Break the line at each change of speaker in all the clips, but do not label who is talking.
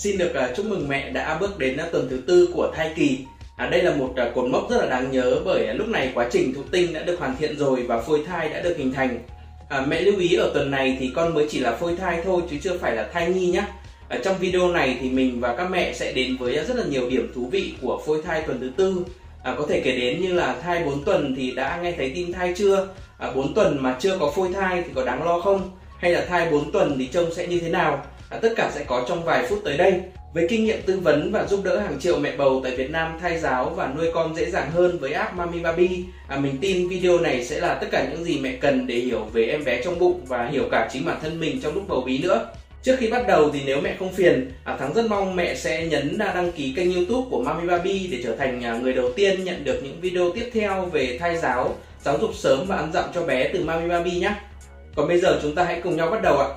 Xin được à, chúc mừng mẹ đã bước đến à, tuần thứ tư của thai kỳ. À, đây là một à, cột mốc rất là đáng nhớ bởi lúc này quá trình thụ tinh đã được hoàn thiện rồi và phôi thai đã được hình thành. À, mẹ lưu ý ở tuần này thì con mới chỉ là phôi thai thôi chứ chưa phải là thai nhi nhé. Ở trong video này thì mình và các mẹ sẽ đến với rất là nhiều điểm thú vị của phôi thai tuần thứ tư. À, có thể kể đến như là thai 4 tuần thì đã nghe thấy tin thai chưa? À, 4 tuần mà chưa có phôi thai thì có đáng lo không? Hay là thai 4 tuần thì trông sẽ như thế nào? À, tất cả sẽ có trong vài phút tới đây. Với kinh nghiệm tư vấn và giúp đỡ hàng triệu mẹ bầu tại Việt Nam thai giáo và nuôi con dễ dàng hơn với app Mami Baby, à, mình tin video này sẽ là tất cả những gì mẹ cần để hiểu về em bé trong bụng và hiểu cả chính bản thân mình trong lúc bầu bí nữa. Trước khi bắt đầu thì nếu mẹ không phiền, à, Thắng rất mong mẹ sẽ nhấn đăng ký kênh youtube của Mami Baby để trở thành à, người đầu tiên nhận được những video tiếp theo về thai giáo, giáo dục sớm và ăn dặm cho bé từ Mami Baby nhé. Còn bây giờ chúng ta hãy cùng nhau bắt đầu ạ.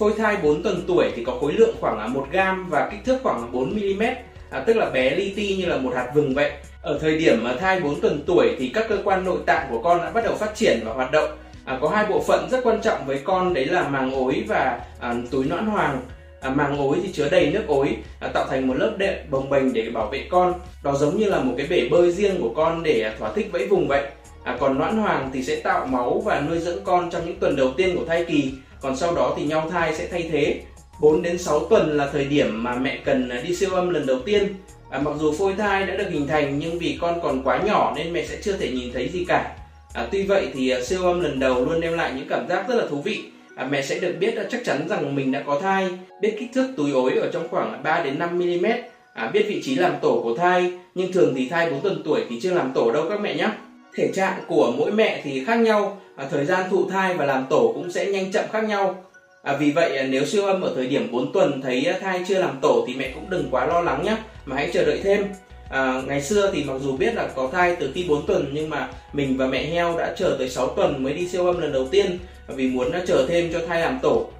Phôi thai 4 tuần tuổi thì có khối lượng khoảng 1 gram và kích thước khoảng 4 mm, à, tức là bé li ti như là một hạt vừng vậy. Ở thời điểm mà thai 4 tuần tuổi thì các cơ quan nội tạng của con đã bắt đầu phát triển và hoạt động. À, có hai bộ phận rất quan trọng với con đấy là màng ối và à, túi noãn hoàng. À, màng ối thì chứa đầy nước ối à, tạo thành một lớp đệm bồng bềnh để bảo vệ con. Đó giống như là một cái bể bơi riêng của con để à, thỏa thích vẫy vùng vậy. À, còn noãn hoàng thì sẽ tạo máu và nuôi dưỡng con trong những tuần đầu tiên của thai kỳ còn sau đó thì nhau thai sẽ thay thế. 4 đến 6 tuần là thời điểm mà mẹ cần đi siêu âm lần đầu tiên. À, mặc dù phôi thai đã được hình thành nhưng vì con còn quá nhỏ nên mẹ sẽ chưa thể nhìn thấy gì cả. À, tuy vậy thì à, siêu âm lần đầu luôn đem lại những cảm giác rất là thú vị. À, mẹ sẽ được biết à, chắc chắn rằng mình đã có thai biết kích thước túi ối ở trong khoảng 3 đến 5 mm à, biết vị trí làm tổ của thai nhưng thường thì thai 4 tuần tuổi thì chưa làm tổ đâu các mẹ nhé thể trạng của mỗi mẹ thì khác nhau à, thời gian thụ thai và làm tổ cũng sẽ nhanh chậm khác nhau. À, vì vậy à, nếu siêu âm ở thời điểm 4 tuần thấy à, thai chưa làm tổ thì mẹ cũng đừng quá lo lắng nhé mà hãy chờ đợi thêm. À, ngày xưa thì mặc dù biết là có thai từ khi 4 tuần nhưng mà mình và mẹ heo đã chờ tới 6 tuần mới đi siêu âm lần đầu tiên vì muốn à, chờ thêm cho thai làm tổ.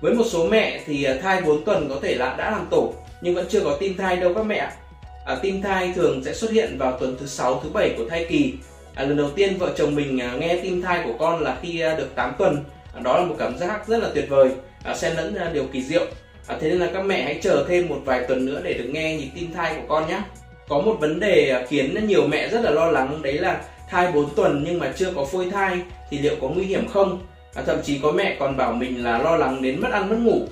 Với một số mẹ thì thai 4 tuần có thể là đã làm tổ nhưng vẫn chưa có tim thai đâu các mẹ à, tim thai thường sẽ xuất hiện vào tuần thứ 6 thứ 7 của thai kỳ à, lần đầu tiên vợ chồng mình à, nghe tim thai của con là khi à, được 8 tuần. À, đó là một cảm giác rất là tuyệt vời à, xen lẫn à, điều kỳ diệu. À, thế nên là các mẹ hãy chờ thêm một vài tuần nữa để được nghe nhịp tim thai của con nhé. Có một vấn đề à, khiến nhiều mẹ rất là lo lắng đấy là thai 4 tuần nhưng mà chưa có phôi thai thì liệu có nguy hiểm không? À, thậm chí có mẹ còn bảo mình là lo lắng đến mất ăn mất ngủ.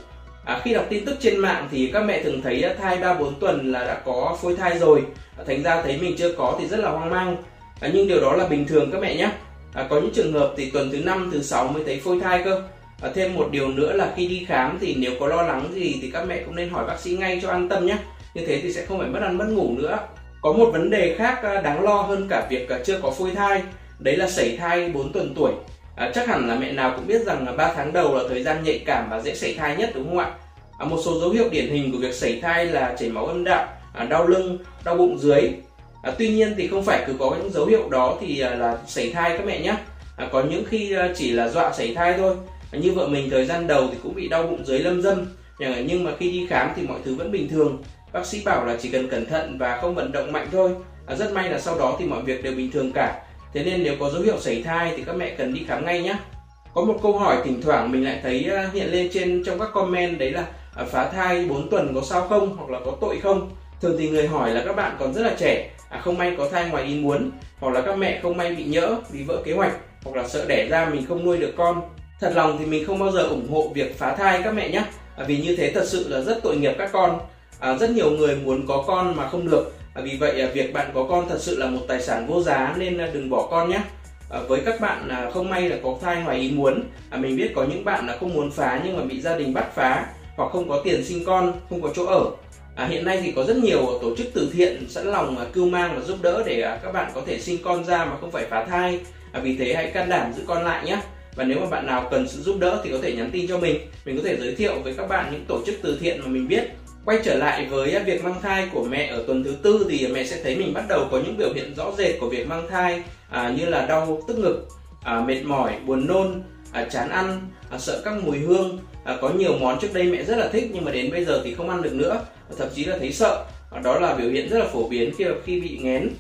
À, khi đọc tin tức trên mạng thì các mẹ thường thấy à, thai 3-4 tuần là đã có phôi thai rồi. À, thành ra thấy mình chưa có thì rất là hoang mang à, nhưng điều đó là bình thường các mẹ nhé. À, có những trường hợp thì tuần thứ năm thứ sáu mới thấy phôi thai cơ. À, thêm một điều nữa là khi đi khám thì nếu có lo lắng gì thì các mẹ cũng nên hỏi bác sĩ ngay cho an tâm nhé. Như thế thì sẽ không phải mất ăn mất ngủ nữa. Có một vấn đề khác à, đáng lo hơn cả việc à, chưa có phôi thai đấy là sảy thai 4 tuần tuổi. À, chắc hẳn là mẹ nào cũng biết rằng là 3 tháng đầu là thời gian nhạy cảm và dễ sảy thai nhất đúng không ạ? À, một số dấu hiệu điển hình của việc sảy thai là chảy máu âm đạo à, đau lưng đau bụng dưới à, tuy nhiên thì không phải cứ có những dấu hiệu đó thì à, là sảy thai các mẹ nhé à, có những khi à, chỉ là dọa sảy thai thôi. À, như vợ mình thời gian đầu thì cũng bị đau bụng dưới lâm dâm. Nhưng mà khi đi khám thì mọi thứ vẫn bình thường. Bác sĩ bảo là chỉ cần cẩn thận và không vận động mạnh thôi. À, rất may là sau đó thì mọi việc đều bình thường cả. Thế nên nếu có dấu hiệu sảy thai thì các mẹ cần đi khám ngay nhé có một câu hỏi thỉnh thoảng mình lại thấy à, hiện lên trên trong các comment đấy là à, phá thai 4 tuần có sao không hoặc là có tội không? Thường thì người hỏi là các bạn còn rất là trẻ à, không may có thai ngoài ý muốn hoặc là các mẹ không may bị nhỡ vì vỡ kế hoạch hoặc là sợ đẻ ra mình không nuôi được con. Thật lòng thì mình không bao giờ ủng hộ việc phá thai các mẹ nhé à, vì như thế thật sự là rất tội nghiệp các con. À, rất nhiều người muốn có con mà không được à, vì vậy à, việc bạn có con thật sự là một tài sản vô giá nên à, đừng bỏ con nhé. À, với các bạn là không may là có thai ngoài ý muốn à, mình biết có những bạn là không muốn phá nhưng mà bị gia đình bắt phá hoặc không có tiền sinh con không có chỗ ở. À, hiện nay thì có rất nhiều tổ chức từ thiện sẵn lòng à, cưu mang và giúp đỡ để à, các bạn có thể sinh con ra mà không phải phá thai. À, vì thế hãy can đảm giữ con lại nhé. Và nếu mà bạn nào cần sự giúp đỡ thì có thể nhắn tin cho mình. Mình có thể giới thiệu với các bạn những tổ chức từ thiện mà mình biết. Quay trở lại với à, việc mang thai của mẹ ở tuần thứ tư thì mẹ sẽ thấy mình bắt đầu có những biểu hiện rõ rệt của việc mang thai à, như là đau tức ngực, à, mệt mỏi, buồn nôn, à, chán ăn, à, sợ các mùi hương. À, có nhiều món trước đây mẹ rất là thích nhưng mà đến bây giờ thì không ăn được nữa thậm chí là thấy sợ. Đó là biểu hiện rất là phổ biến khi khi bị nghén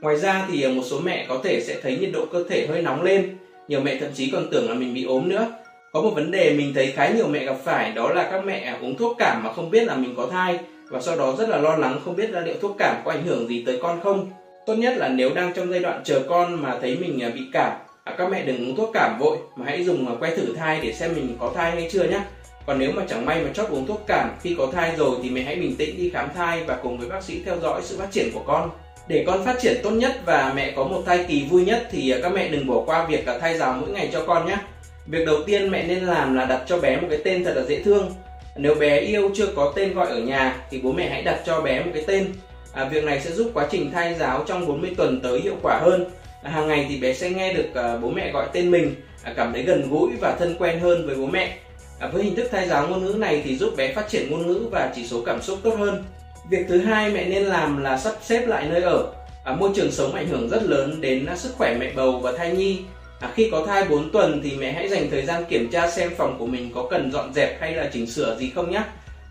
ngoài ra thì à, một số mẹ có thể sẽ thấy nhiệt độ cơ thể hơi nóng lên. Nhiều mẹ thậm chí còn tưởng là mình bị ốm nữa. Có một vấn đề mình thấy khá nhiều mẹ gặp phải, đó là các mẹ uống thuốc cảm mà không biết là mình có thai. Và sau đó rất là lo lắng không biết là liệu thuốc cảm có ảnh hưởng gì tới con không. Tốt nhất là nếu đang trong giai đoạn chờ con mà thấy mình à, bị cảm à, các mẹ đừng uống thuốc cảm vội, mà hãy dùng que thử thai để xem mình có thai hay chưa nhé còn nếu mà chẳng may mà chót uống thuốc cảm khi có thai rồi thì mẹ hãy bình tĩnh đi khám thai và cùng với bác sĩ theo dõi sự phát triển của con. Để con phát triển tốt nhất và mẹ có một thai kỳ vui nhất thì à, các mẹ đừng bỏ qua việc à, thay giáo mỗi ngày cho con nhé. Việc đầu tiên mẹ nên làm là đặt cho bé một cái tên thật là dễ thương. Nếu bé yêu chưa có tên gọi ở nhà thì bố mẹ hãy đặt cho bé một cái tên. À, việc này sẽ giúp quá trình thai giáo trong 40 tuần tới hiệu quả hơn. À, hàng ngày thì bé sẽ nghe được à, bố mẹ gọi tên mình à, cảm thấy gần gũi và thân quen hơn với bố mẹ à, với hình thức thai giáo ngôn ngữ này thì giúp bé phát triển ngôn ngữ và chỉ số cảm xúc tốt hơn. Việc thứ hai mẹ nên làm là sắp xếp lại nơi ở. À, môi trường sống ảnh hưởng rất lớn đến à, sức khỏe mẹ bầu và thai nhi. À, khi có thai 4 tuần thì mẹ hãy dành thời gian kiểm tra xem phòng của mình có cần dọn dẹp hay là chỉnh sửa gì không nhé.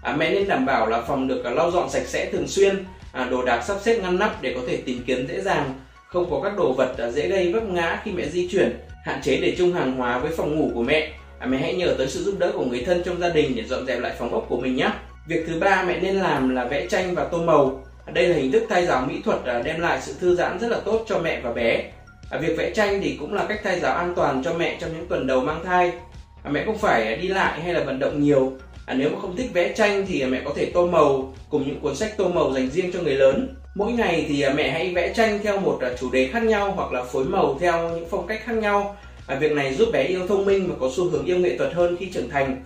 À, mẹ nên đảm bảo là phòng được à, lau dọn sạch sẽ thường xuyên, à, đồ đạc sắp xếp ngăn nắp để có thể tìm kiếm dễ dàng, không có các đồ vật à, dễ gây vấp ngã khi mẹ di chuyển, hạn chế để chung hàng hóa với phòng ngủ của mẹ. À, mẹ hãy nhờ tới sự giúp đỡ của người thân trong gia đình để dọn dẹp lại phòng ốc của mình nhé. Việc thứ ba mẹ nên làm là vẽ tranh và tô màu. À, đây là hình thức thay giáo mỹ thuật à, đem lại sự thư giãn rất là tốt cho mẹ và bé À, việc vẽ tranh thì cũng là cách thay giáo an toàn cho mẹ trong những tuần đầu mang thai. À, mẹ không phải à, đi lại hay là vận động nhiều. À, nếu mà không thích vẽ tranh thì à, mẹ có thể tô màu cùng những cuốn sách tô màu dành riêng cho người lớn. Mỗi ngày thì à, mẹ hãy vẽ tranh theo một chủ đề khác nhau hoặc là phối màu theo những phong cách khác nhau và việc này giúp bé yêu thông minh và có xu hướng yêu nghệ thuật hơn khi trưởng thành.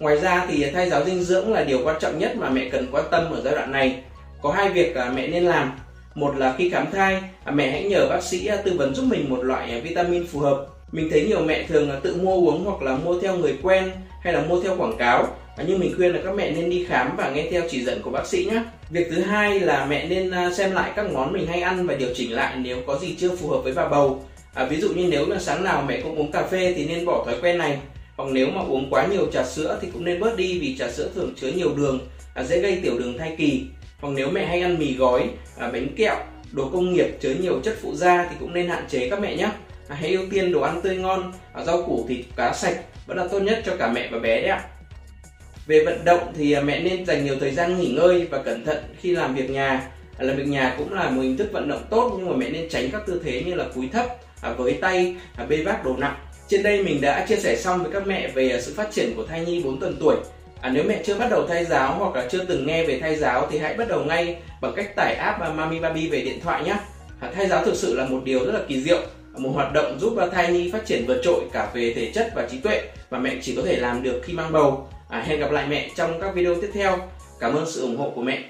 Ngoài ra thì thay giáo dinh dưỡng là điều quan trọng nhất mà mẹ cần quan tâm ở giai đoạn này. Có hai việc mẹ nên làm. Một là khi khám thai à, mẹ hãy nhờ bác sĩ à, tư vấn giúp mình một loại à, vitamin phù hợp. Mình thấy nhiều mẹ thường tự mua uống hoặc là mua theo người quen hay là mua theo quảng cáo. Nhưng mình khuyên là các mẹ nên đi khám và nghe theo chỉ dẫn của bác sĩ nhé việc thứ hai là mẹ nên xem lại các món mình hay ăn và điều chỉnh lại nếu có gì chưa phù hợp với bà bầu à, ví dụ như nếu là sáng nào mẹ cũng uống cà phê thì nên bỏ thói quen này. Hoặc nếu mà uống quá nhiều trà sữa thì cũng nên bớt đi vì trà sữa thường chứa nhiều đường à, dễ gây tiểu đường thai kỳ. Hoặc nếu mẹ hay ăn mì gói à, bánh kẹo đồ công nghiệp chứa nhiều chất phụ gia thì cũng nên hạn chế các mẹ nhé. À, hãy ưu tiên đồ ăn tươi ngon à, rau củ thịt cá sạch vẫn là tốt nhất cho cả mẹ và bé đấy ạ. Về vận động thì à, mẹ nên dành nhiều thời gian nghỉ ngơi và cẩn thận khi làm việc nhà làm việc nhà cũng là một hình thức vận động tốt nhưng mà mẹ nên tránh các tư thế như là cúi thấp à, với tay à, bê vác đồ nặng trên đây mình đã chia sẻ xong với các mẹ về à, sự phát triển của thai nhi 4 tuần tuổi À, nếu mẹ chưa bắt đầu thay giáo hoặc là chưa từng nghe về thay giáo thì hãy bắt đầu ngay bằng cách tải app à, Mami Baby về điện thoại nhé. À, thay giáo thực sự là một điều rất là kỳ diệu, một hoạt động giúp à, thai nhi phát triển vượt trội cả về thể chất và trí tuệ và mẹ chỉ có thể làm được khi mang bầu. À, hẹn gặp lại mẹ trong các video tiếp theo. Cảm ơn sự ủng hộ của mẹ.